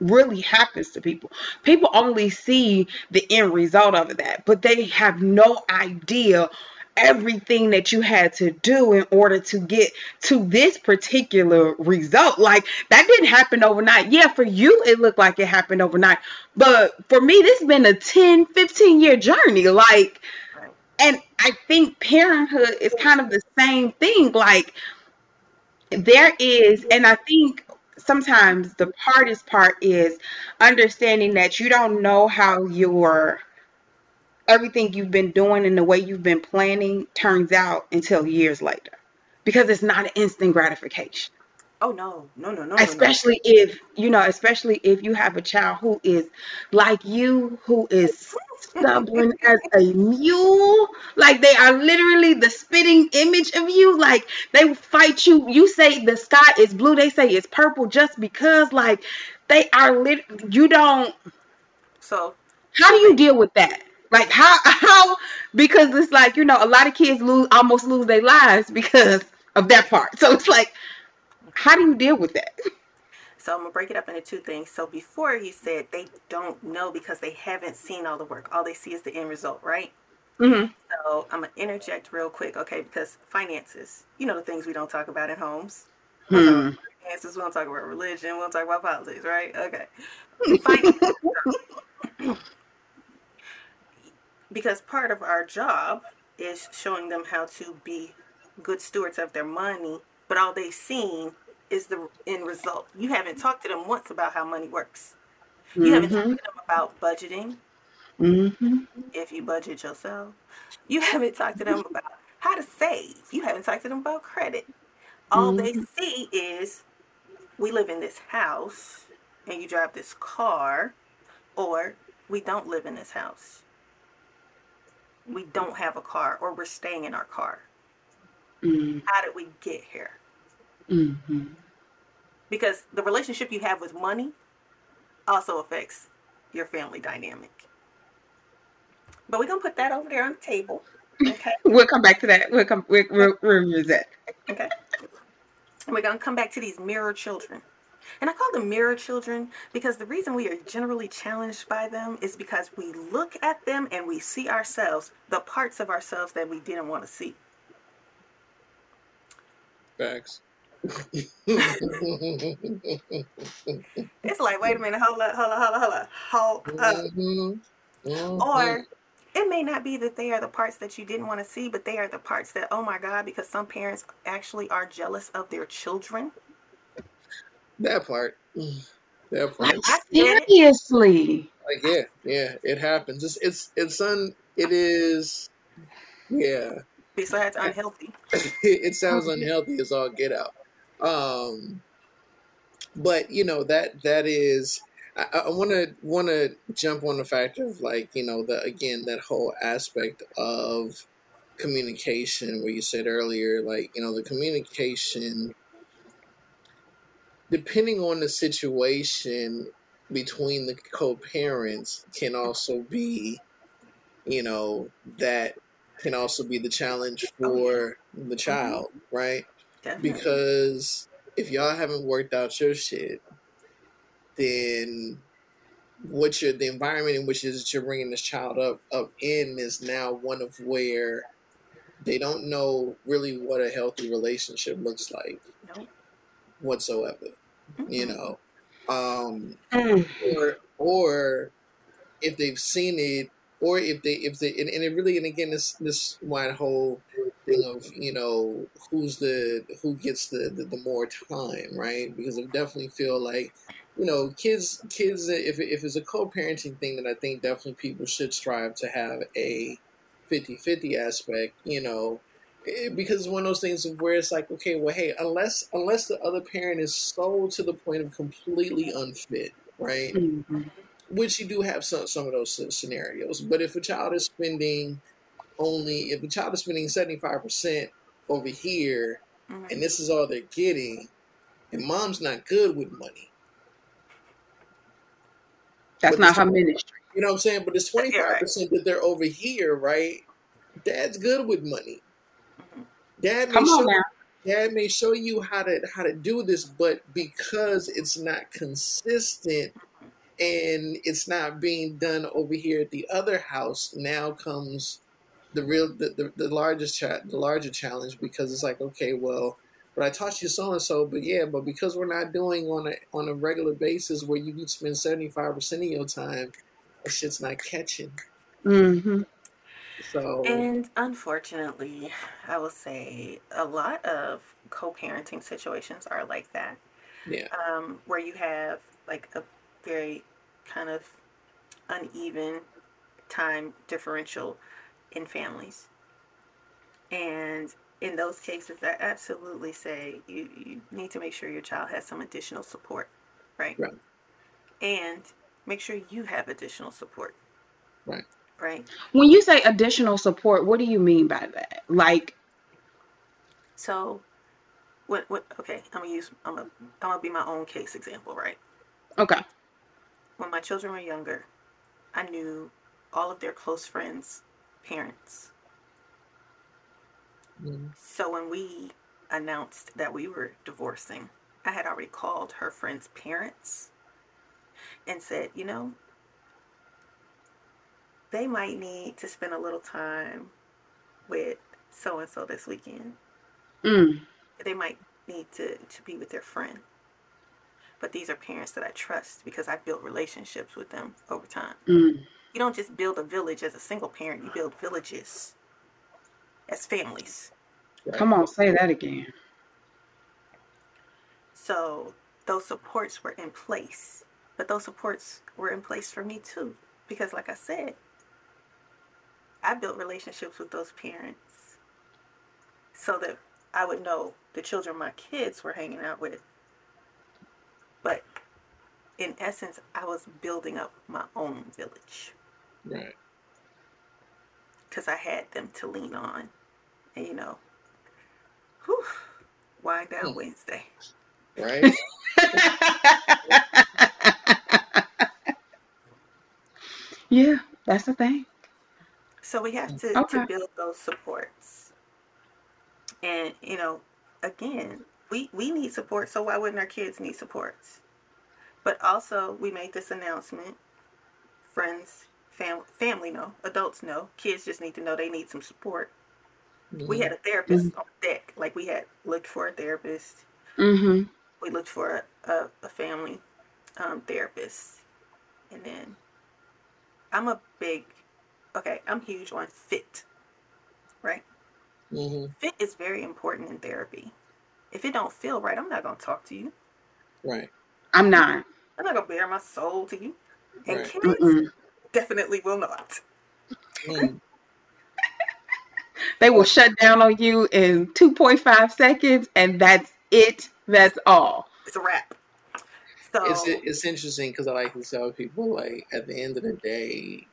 really happens to people. People only see the end result of that, but they have no idea everything that you had to do in order to get to this particular result. Like that didn't happen overnight. Yeah, for you it looked like it happened overnight. But for me this has been a 10, 15 year journey. Like and I think parenthood is kind of the same thing. Like there is and I think sometimes the hardest part is understanding that you don't know how your everything you've been doing and the way you've been planning turns out until years later because it's not an instant gratification. Oh no, no, no, no. Especially no, no. if you know, especially if you have a child who is like you, who is stubborn as a mule. Like they are literally the spitting image of you. Like they fight you. You say the sky is blue, they say it's purple just because like they are lit you don't so how do you deal with that? Like how how because it's like, you know, a lot of kids lose almost lose their lives because of that part. So it's like how do you deal with that? So I'm gonna break it up into two things. So before you said they don't know because they haven't seen all the work. All they see is the end result, right? Mm-hmm. So I'm gonna interject real quick, okay? Because finances, you know, the things we don't talk about in homes. Hmm. Finances. We don't talk about religion. We don't talk about politics, right? Okay. Finances because part of our job is showing them how to be good stewards of their money, but all they've seen is the end result. You haven't talked to them once about how money works. You mm-hmm. haven't talked to them about budgeting. Mm-hmm. If you budget yourself, you haven't talked to them about how to save. You haven't talked to them about credit. All mm-hmm. they see is we live in this house and you drive this car, or we don't live in this house we don't have a car or we're staying in our car. Mm-hmm. How did we get here? Mm-hmm. Because the relationship you have with money also affects your family dynamic. But we're gonna put that over there on the table. Okay. We'll come back to that. We'll come. We'll, we'll, we'll revisit. Okay. And we're gonna come back to these mirror children. And I call them mirror children because the reason we are generally challenged by them is because we look at them and we see ourselves, the parts of ourselves that we didn't want to see. Facts. It's like, wait a minute, hold up, hold up, hold up, hold up, hold up. Mhm. Mhm. Or it may not be that they are the parts that you didn't want to see, but they are the parts that, oh my God, because some parents actually are jealous of their children. That part. That part. I get it. Seriously. Like yeah, yeah, it happens. It's it's it's un. It is. Yeah, Besides unhealthy. it sounds unhealthy as all get out. Um, but you know that that is. I want to want to jump on the fact of like you know the again that whole aspect of communication where you said earlier like you know the communication depending on the situation between the co-parents can also be you know that can also be the challenge oh, for the mm-hmm. child right Definitely. because if y'all haven't worked out your shit then what you're the environment in which is you're bringing this child up up in is now one of where they don't know really what a healthy relationship looks like Nope. whatsoever you know um Mm. or or if they've seen it or if they if they and, and it really and again this this wide whole thing of you know who's the who gets the, the the more time right because I definitely feel like you know kids kids if if it's a co-parenting thing then I think definitely people should strive to have a 50-50 aspect you know eh, because it's one of those things where it's like okay well hey unless unless the other parent is so to the point of completely unfit right Mhm. which you do have some some of those scenarios. But if a child is spending only if a child is spending seventy five percent over here, Mhm. and this is all they're getting, and mom's not good with money, That's but not it's her ministry. you know what I'm saying. But it's twenty five percent that they're over here, right? Dad's good with money. Dad may Come on show now. Dad may show you how to how to do this, but because it's not consistent and it's not being done over here at the other house, now comes the real the, the, the largest cha- the larger challenge because it's like okay, well, but I taught you so and so, but yeah, but because we're not doing on a on a regular basis where you can spend seventy five percent of your time, that shit's not catching. hmm So And unfortunately, I will say a lot of co parenting situations are like that, yeah, um, where you have like a very kind of uneven time differential in families. And in those cases, I absolutely say you, you need to make sure your child has some additional support, right? Right. And make sure you have additional support. Right. Right. When you say additional support, what do you mean by that? Like, So, what? What? Okay, I'm gonna use. I'm gonna. I'm gonna be my own case example, right? okay, When my children were younger, I knew all of their close friends' parents. Mhm. So when we announced that we were divorcing, I had already called her friend's parents and said, you know, they might need to spend a little time with so and so this weekend. mm, they might need to, to be with their friend. But these are parents that I trust because I built relationships with them over time. mm. You don't just build a village as a single parent, you build villages as families. come on, say that again. So those supports were in place. But those supports were in place for me too. Because, like I said, I built relationships with those parents so that I would know the children my kids were hanging out with. But in essence, I was building up my own village right. because I had them to lean on. And, you know, whew, wind down Hmm. Wednesday. Right. yeah, that's the thing. So we have to, Okay. to build those supports. And, you know, again, we, we need support, so why wouldn't our kids need supports? But also, we made this announcement. Friends, fam- family know, adults know, kids just need to know they need some support. We had a therapist on deck, like we had looked for a therapist. Mm-hmm. We looked for a, a, a family um, therapist. And then I'm a big, okay, I'm huge on fit, right? hmm Fit is very important in therapy. If it don't feel right, I'm not gonna talk to you. Right. I'm not. I'm not gonna bare my soul to you. And Right. kids Mm-mm. definitely will not. Mm. They will shut down on you in 2.5 seconds, and that's it. That's all. It's a wrap. So It's it's interesting because I like to tell people like at the end of the day,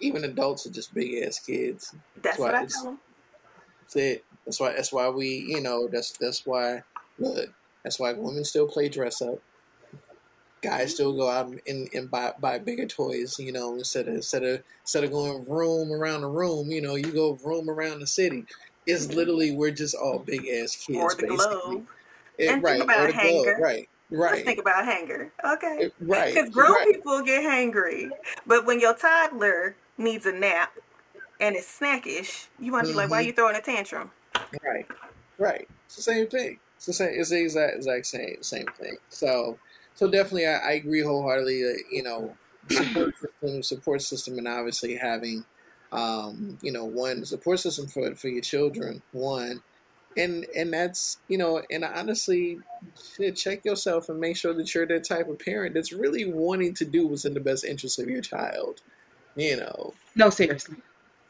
even adults are just big ass kids. that's why what I tell them. That's it. That's why. That's why we. You know. That's that's why. Look. That's why women still play dress up. Guys still go out and, and buy buy bigger toys. You know, instead of instead of instead of going room around the room. You know, you go room around the city. It's literally we're just all big ass kids. Or the basically. globe. It- And think right. about or the globe. hanger. Right. Let's Right. think about hanger. Okay. It- right. Because grown right. people get hangry. But when your toddler needs a nap and is snackish, you want to be like, why are you throwing a tantrum? Right, right. It's the same thing. It's the same. It's the exact exact same same thing. So, so definitely, I, I agree wholeheartedly. That, you know, support system, support system, and obviously having, um, you know, one support system for for your children. One, and and that's you know, and honestly, check yourself and make sure that you're that type of parent that's really wanting to do what's in the best interest of your child. You know, No, seriously.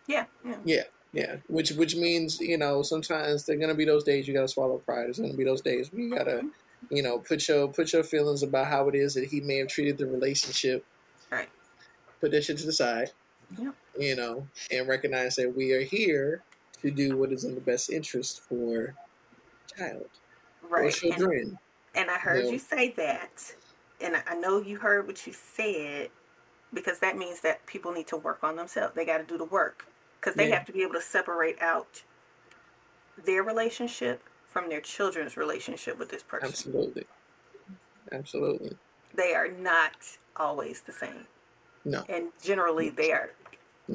Yeah. yeah. yeah, which which means you know sometimes there are gonna be those days you gotta swallow pride. There's gonna be those days where you gotta, mm-hmm. you know, put your put your feelings about how it is that he may have treated the relationship. Right. Put that shit to the side. Yeah. You know, and recognize that we are here to do what is in the best interest for child Right. And, children. and I heard Yeah. you say that. And I- I know you heard what you said because that means that people need to work on themselves. They got to do the work because they Yeah. have to be able to separate out their relationship from their children's relationship with this person. Absolutely. Absolutely. They are not always the same. No. And generally, they are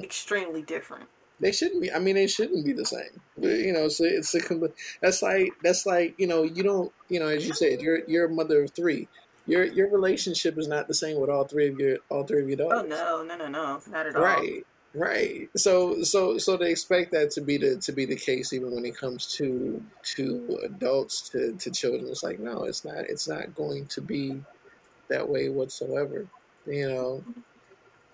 extremely different. They shouldn't be. I mean, they shouldn't be the same. You know, so it's a that's like that's like you know you don't you know as you said you're you're a mother of three. Your your relationship is not the same with all three of your all three of your Oh daughters. no, no, no, no, not at all. Right, right. So so so they expect that to be the to be the case even when it comes to to adults to to children. It's like no, it's not. It's not going to be that way whatsoever. You know,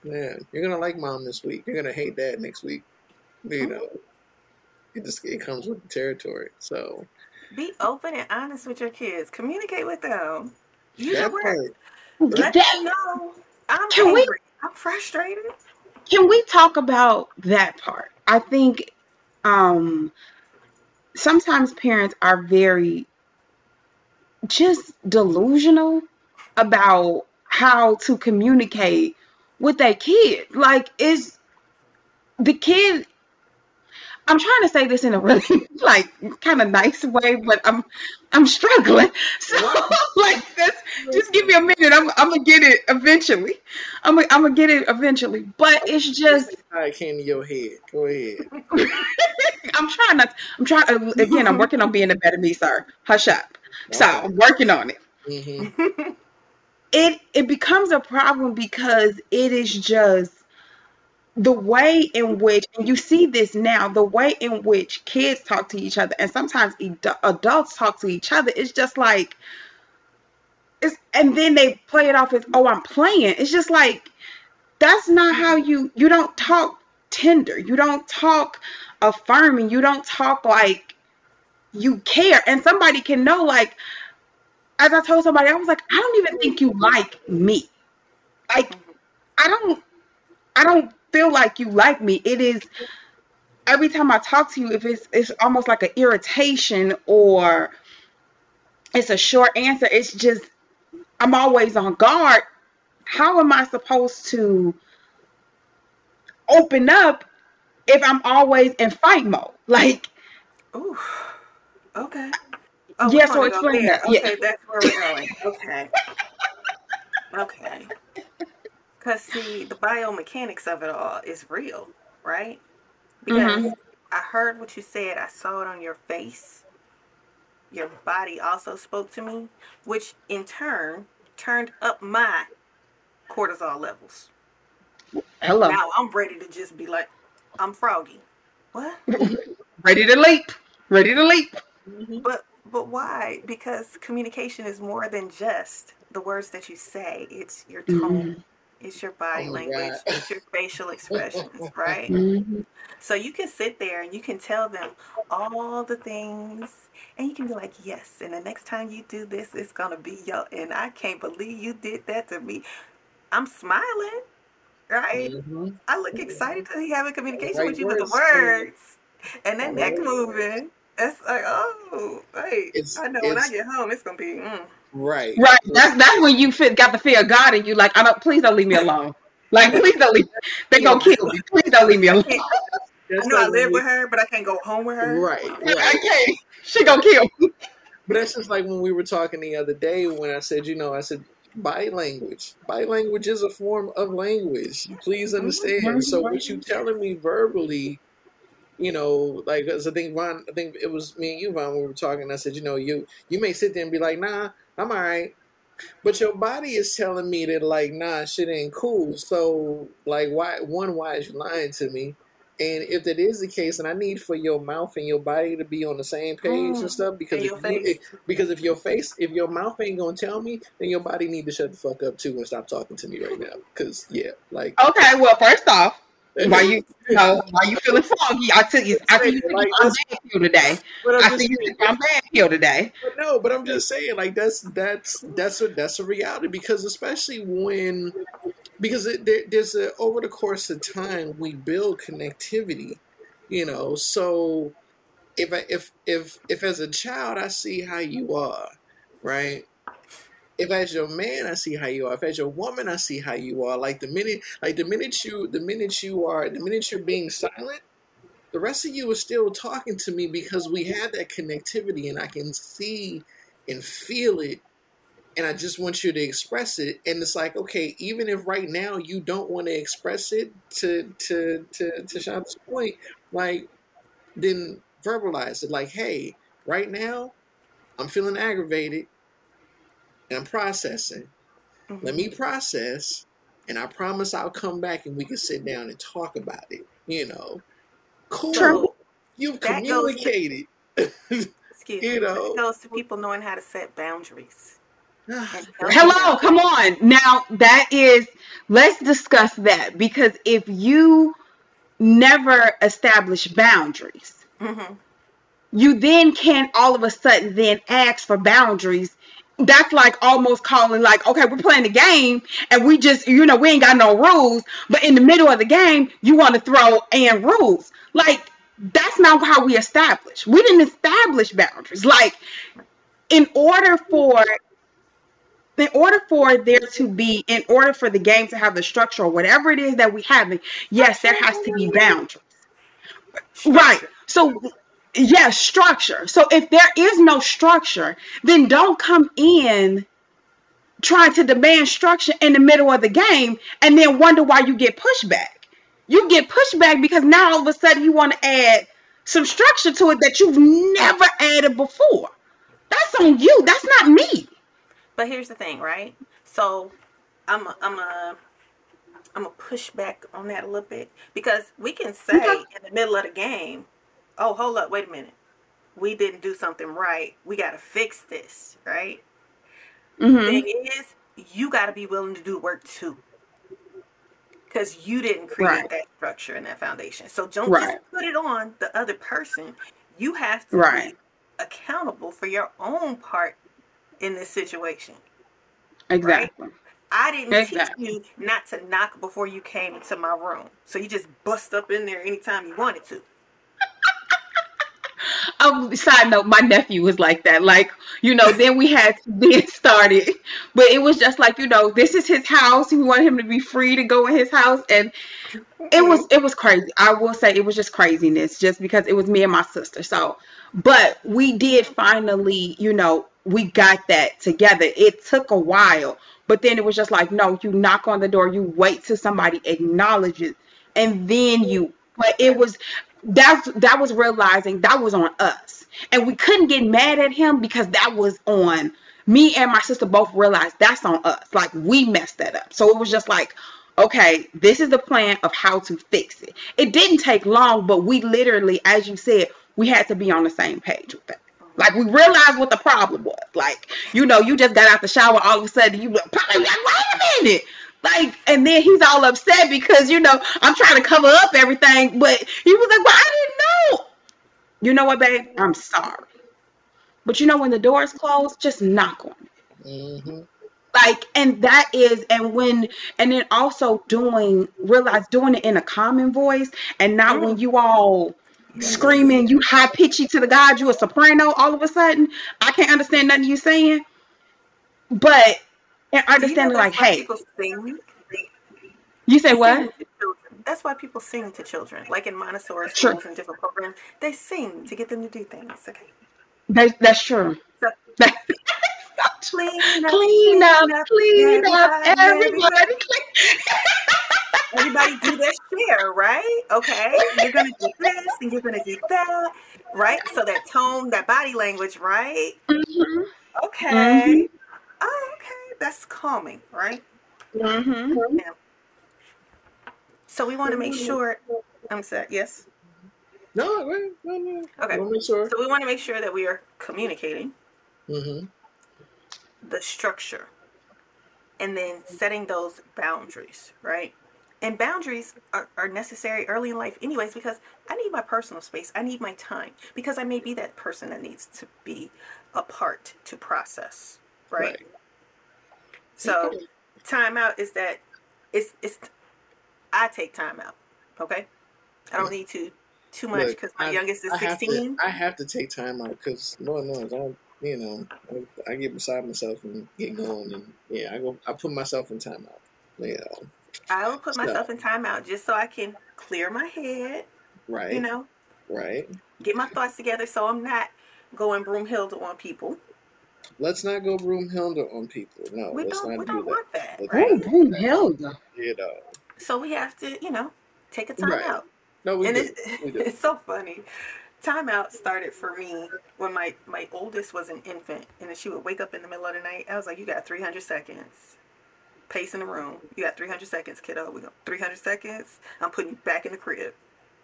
man, You're gonna like mom this week. You're gonna hate dad next week. You oh. know, it just it comes with the territory. So Be open and honest with your kids. Communicate with them. Use that your words. part. Let That- them know I'm Can we- I'm frustrated. Can we talk about that part? I think um, sometimes parents are very just delusional about how to communicate with their kid. Like, is the kid. I'm trying to say this in a really like kind of nice way, but I'm I'm struggling. So like this, just give me a minute. I'm I'm gonna get it eventually. I'm gonna, I'm gonna get it eventually. But it's just I came to your head? Go ahead. I'm trying not. I'm trying again. I'm working on being a better me, sir. Hush up. So I'm working on it. hmm It it becomes a problem because it is just the way in which, and you see this now, the way in which kids talk to each other, and sometimes adults talk to each other. It's just like, it's, and then they play it off as, oh, I'm playing. It's just like that's not how you you don't talk tender. You don't talk affirming. You don't talk like you care. And somebody can know, like, as I told somebody, I was like, I don't even think you like me. Like, I don't I don't feel like you like me. It is every time I talk to you, if it's it's almost like an irritation or it's a short answer, it's just I'm always on guard. How am I supposed to open up if I'm always in fight mode. Like, Ooh. Okay. Oh, Yeah, so explain that. Yeah. Okay, that's where we're going. Okay. Okay. Because, see, the biomechanics of it all is real, right? Because Mhm. I heard what you said, I saw it on your face. Your body also spoke to me, which in turn turned up my cortisol levels. hello, Now I'm ready to just be like, I'm froggy. What? ready to leap, ready to leap. Mhm. But but why? Because communication is more than just the words that you say. It's your tone. It's your body Oh language. God. It's your facial expressions, right? Mhm. So you can sit there and you can tell them all the things, and you can be like, "Yes." And the next time you do this, it's gonna be yo. And I can't believe you did that to me. I'm smiling, right? Mhm. I look excited to be having communication Right with you with the words, words, and that neck moving. It's like, oh, wait. It's- I know when I get home, it's gonna be. Mm. Right. Right. That's that's when you fit, got the fear of God and you like, I don't please don't leave me alone. Like please don't leave they gonna kill me. Please don't leave me alone. I know I live when with her, but I can't go home with her. Right. I can't. She gonna kill me. But that's just like when we were talking the other day when I said, you know, I said body language. Body language is a form of language. Please mm-hmm, understand. Mm-hmm, so what you mm-hmm. telling me verbally, you know, like 'cause I think Von, I think it was me and you, Von, when we were talking. I said, you know, you you may sit there and be like, nah, I'm all right. But your body is telling me that like, nah, shit ain't cool. So like why one, why is you lying to me? And if that is the case, and I need for your mouth and your body to be on the same page and Mm. stuff, because And if your you, face. because if your face, if your mouth ain't gonna tell me, then your body need to shut the fuck up too and stop talking to me right now. Cause yeah, like Okay, well first off, why you you know, why you feeling foggy? I took you I see you took Like, your bad today. I'm I see you your bad today. But no, but I'm just saying, like that's that's that's a that's a reality because especially when because it, there, there's a over the course of time we build connectivity, you know. So if I, if if if as a child I see how you are, right? If as your man I see how you are, if as your woman I see how you are, like the minute like the minute you the minute you are the minute you're being silent, the rest of you is still talking to me because we have that connectivity and I can see and feel it. And I just want you to express it. And it's like okay even if right now you don't want to express it to to to to Shanta's point like then verbalize it. Like hey right now I'm feeling aggravated and I'm processing Mhm. let me process and I promise I'll come back and we can sit down and talk about it you know cool So, you've That goes to- communicated excuse You me. know. That goes to people knowing how to set boundaries. Hello, come on. Now that is let's discuss that because if you never establish boundaries, Mhm. you then can't all of a sudden then ask for boundaries. That's like almost calling like, okay, we're playing the game and we just, you know, we ain't got no rules, but in the middle of the game, you want to throw in rules. Like that's not how we establish. We didn't establish boundaries. Like in order for in order for there to be in order for the game to have the structure or whatever it is that we having, yes, there has to be boundaries. Right. So, yeah, structure. So if there is no structure, then don't come in trying to demand structure in the middle of the game and then wonder why you get pushback. You get pushback because now all of a sudden you want to add some structure to it that you've never added before. That's on you. That's not me. But here's the thing, right? So I'm a, I'm a I'm a push back on that a little bit because we can say Okay. in the middle of the game, "Oh, hold up, wait a minute, we didn't do something right. We got to fix this." Right? hmm Thing is, you got to be willing to do work too, because you didn't create Right. that structure and that foundation. So don't Right. just put it on the other person. You have to Right. be accountable for your own part in this situation. Exactly. I didn't Exactly. teach you not to knock before you came into my room. So you just bust up in there anytime you wanted to. Um, side note, my nephew was like that. Like, you know, then we had then started, but it was just like, you know, this is his house. We want him to be free to go in his house, and it was it was crazy. I will say it was just craziness, just because it was me and my sister. So, but we did finally, you know, we got that together. It took a while, but then it was just like, no, you knock on the door, you wait till somebody acknowledges, and then you. But it was that that was realizing that was on us, and we couldn't get mad at him because that was on me and my sister. Both realized that's on us. Like we messed that up. So it was just like, okay, this is the plan of how to fix it. It didn't take long, but we literally, as you said, we had to be on the same page with that. Like we realized what the problem was. Like, you know, you just got out the shower, all of a sudden you probably like, wait a minute. Like, and then he's all upset because, you know, I'm trying to cover up everything, but he was like, Well, I didn't know. You know what, babe? I'm sorry. But you know when the door is closed, just knock on it. Mm-hmm. Like, and that is, and when, and then also doing, realize doing it in a common voice and not when you all screaming, you high pitchy to the God, you a soprano all of a sudden. I can't understand nothing you saying. But and Do you know like, hey, people sing? you say They what? That's why people sing to children. Like in Montessori schools and different programs, they sing to get them to do things. Okay. That, that's true. So clean up, clean up, clean up, everybody, everybody. everybody do their share, right? Okay. You're gonna do this and you're gonna do that, right? So that tone, that body language, right? hmm Okay. Oh, okay. That's calming, right? Mm-hmm. So we want to make sure. I'm sorry. Yes. No, wait, no, no. Okay. Wanna make sure. So we want to make sure that we are communicating Mm-hmm. the structure and then setting those boundaries, right? And boundaries are, are necessary early in life, anyways, because I need my personal space. I need my time because I may be that person that needs to be apart to process, right? Right. So, time out is that it's, it's, I take time out, okay? I don't need to too much because my I- youngest is I have 16. to. I have to take time out because Lord knows I. You know, I, I get beside myself and get going, and yeah, I go. I put myself in time out. You I will put So- myself in timeout just so I can clear my head, right? you know, Right. get my thoughts together so I'm not going broom Broomhilda on people. Let's not go Broomhilda on people. No, We let's don't not we do don't that. want that, Let's right? Boom, boom, hell no. You know. So we have to, you know, take a time Right. out. No, we and do. it's, We do. it's so funny. Timeout started for me when my, my oldest was an infant and then she would wake up in the middle of the night. I was like, You got three hundred seconds. Pace in the room. You got three hundred seconds, kiddo. We go three hundred seconds. I'm putting you back in the crib.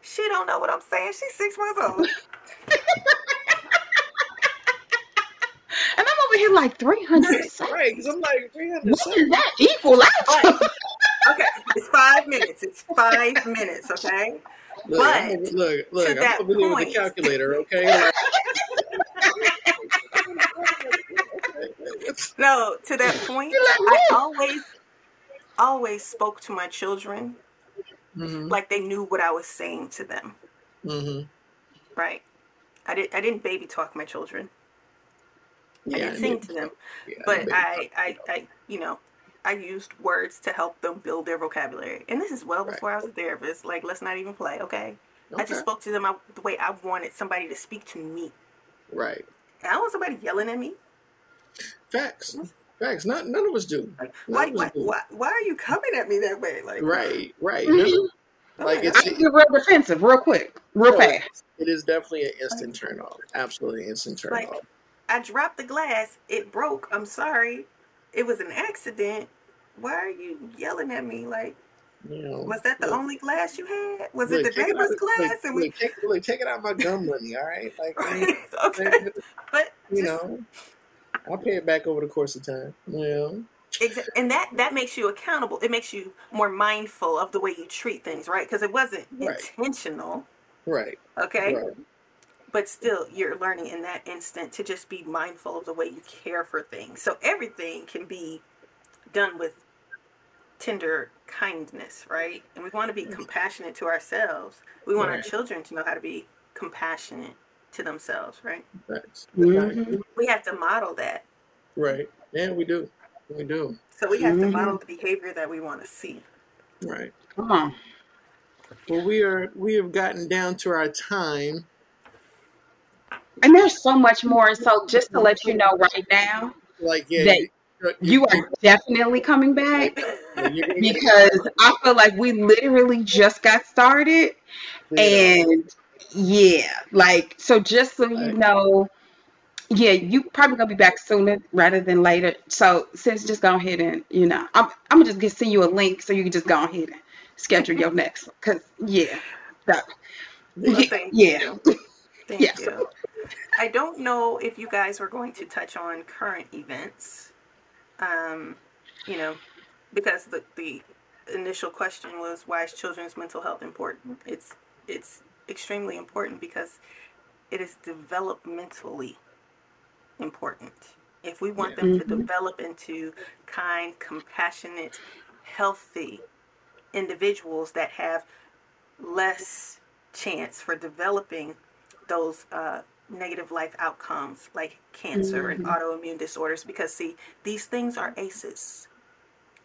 She don't know what I'm saying. She's six months old. And I'm over here like 300 seconds. Right, because I'm like 300 What seconds. does that equal out Right. Okay, it's five minutes. It's five minutes. Okay. Look, I'm over, But look, look, to I'm that over here with the calculator, okay? Like, No, to that point, like, I always, always spoke to my children hmm like they knew what I was saying to them. hmm Right. I didn't. I didn't baby talk my children. I didn't sing to them, yeah, but. I, I, I, you know, I used words to help them build their vocabulary. And this is well Right. before I was a therapist. Like, let's not even play, okay? I just spoke to them the way I wanted somebody to speak to me. Right. And I don't want somebody yelling at me. Facts. Facts. Not none of us do. Like, None why, of us why, do. why, why are you coming at me that way? Like, Right. Right. Mhm. None like like, it's I get real defensive real quick, real No, fast. it is definitely an instant turn off. Absolutely instant turn Like, off. I dropped the glass. It broke. I'm sorry. It was an accident. Why are you yelling at me? Like, You know. was that the look, only glass you had? Was look, it the take it out, neighbor's look, glass? And we, look, take, look, take it out my gum money, all right? Like, I mean, okay, but you just know, I'll pay it back over the course of time. You know. Exa- and that that makes you accountable. It makes you more mindful of the way you treat things, right? Because it wasn't Right. intentional, Right. okay? Right. But still, you're learning in that instant to just be mindful of the way you care for things. So everything can be done with tender kindness, right? And we want to be compassionate to ourselves. We want our children to know how to be compassionate to themselves, right? Facts. Mhm. We have to model that. Right. Yeah, we do. We do. So we have to Mhm. model the behavior that we want to see. Right. Come on. Well, we are. We have gotten down to our time. And there's so much more. So just to let you know right now Like, yeah, that you, uh, you are definitely coming back you're gonna get because I feel like we literally just got started. And yeah, like so just so you know, yeah, you probably gonna be back sooner rather than later. So since just go ahead and you know, I'm I'm gonna just get send you a link so you can just go ahead and schedule your next. Cause yeah, that, Well, yeah, thank yeah. Thank Yes. you. I don't know if you guys were going to touch on current events. Um, you know, because the the initial question was why is children's mental health important? It's it's extremely important because it is developmentally important. If we want them to Mhm. develop into kind, compassionate, healthy individuals that have less chance for developing those uh, negative life outcomes like cancer and autoimmune disorders because see these things are aces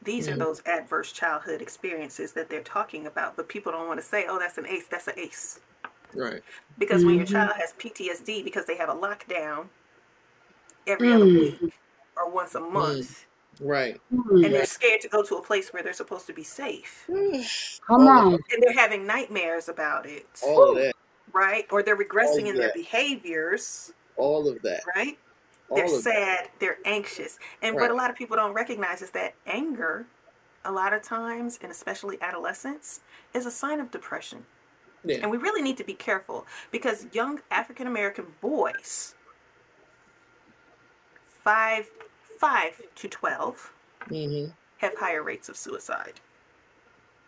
these are Mhm. those adverse childhood experiences that they're talking about but people don't want to say oh that's an ace that's an ace right. because when your Mhm. child has ptsd because they have a lockdown every other Mm. week or once a month Right. And they're scared to go to a place where they're supposed to be safe Come on. and they're having nightmares about it All of that. Right or they're regressing All in their behaviors All of that. right All they're of that. sad they're anxious and what a lot of people don't recognize is that anger a lot of times and especially adolescence is a sign of depression Yeah. and we really need to be careful because young african american boys 5 5 to 12 Mm-hmm. have higher rates of suicide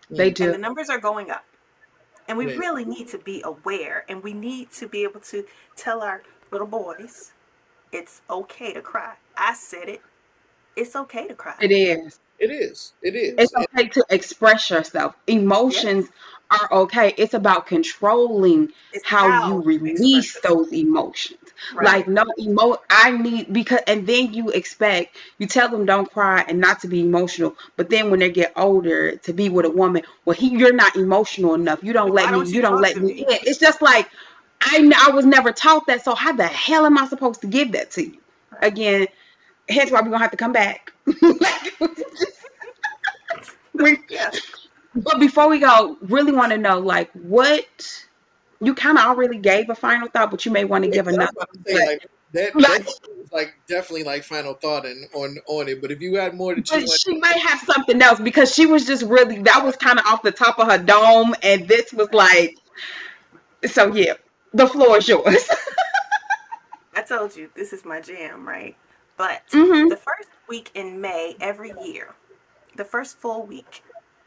They and do. the numbers are going up and we really need to be aware and we need to be able to tell our little boys it's okay to cry i said it it's okay to cry It is. It is. It is. It's okay to express yourself. Emotions are okay. It's about controlling It's how you how you release those emotions. Right. Like no emo I need because and then you expect you tell them don't cry and not to be emotional, but then when they get older to be with a woman, well he you're not emotional enough. You don't let Why me don't you, you don't let me in. It's just like I I was never taught that, so how the hell am I supposed to give that to you? Again, hence why we're gonna have to come back. we, yeah but before we go, really want to know like what you kind of already gave a final thought, but you may want to give I was another. about to like, that, Like- that was like definitely like final thought and on on it. But if you had more that you But she may have something else because she was just really that was kind of off the top of her dome, and this was like, so yeah, the floor is yours. i told you this is my jam right but Mhm. the first week in may every year the first full week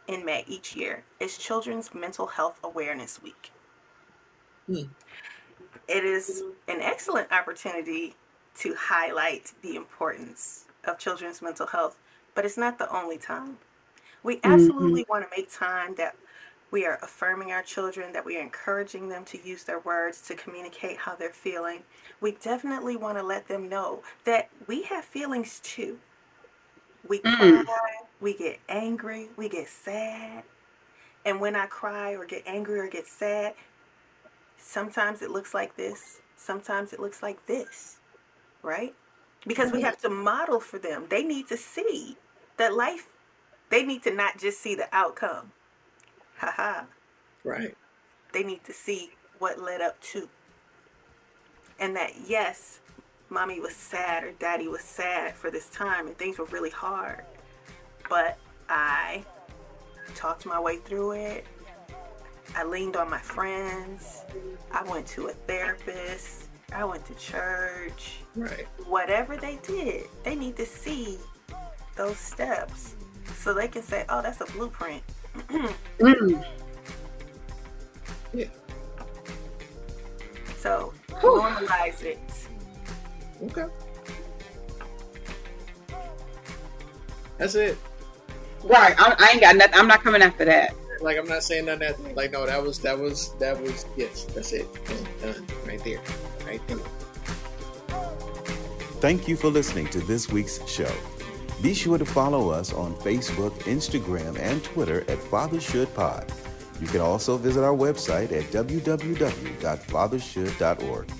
in may each year is children's mental health awareness week Hmm. it is an excellent opportunity to highlight the importance of children's mental health but it's not the only time we absolutely want to make time that we are affirming our children, that we are encouraging them to use their words to communicate how they're feeling. We definitely want to let them know that we have feelings too. We Mm. cry, we get angry, we get sad. And when I cry or get angry or get sad, sometimes it looks like this, sometimes it looks like this, right? Because we have to model for them. They need to see that life, they need to not just see the outcome. Haha. right? They need to see what led up to. And that, yes, mommy was sad or daddy was sad for this time and things were really hard. But I talked my way through it. I leaned on my friends. I went to a therapist. I went to church. Right. Whatever they did, they need to see those steps so they can say, oh, that's a blueprint. Mm. Yeah. So normalize it. Okay. That's it. Right, I, I ain't got nothing. I'm not coming after that. like I'm not saying nothing. That, like no, that was that was that was yes, that's it. Done, right there, right there. Thank you for listening to this week's show. Be sure to follow us on Facebook, Instagram, and Twitter at FatherShouldPod. You can also visit our website at www.fathershould.org.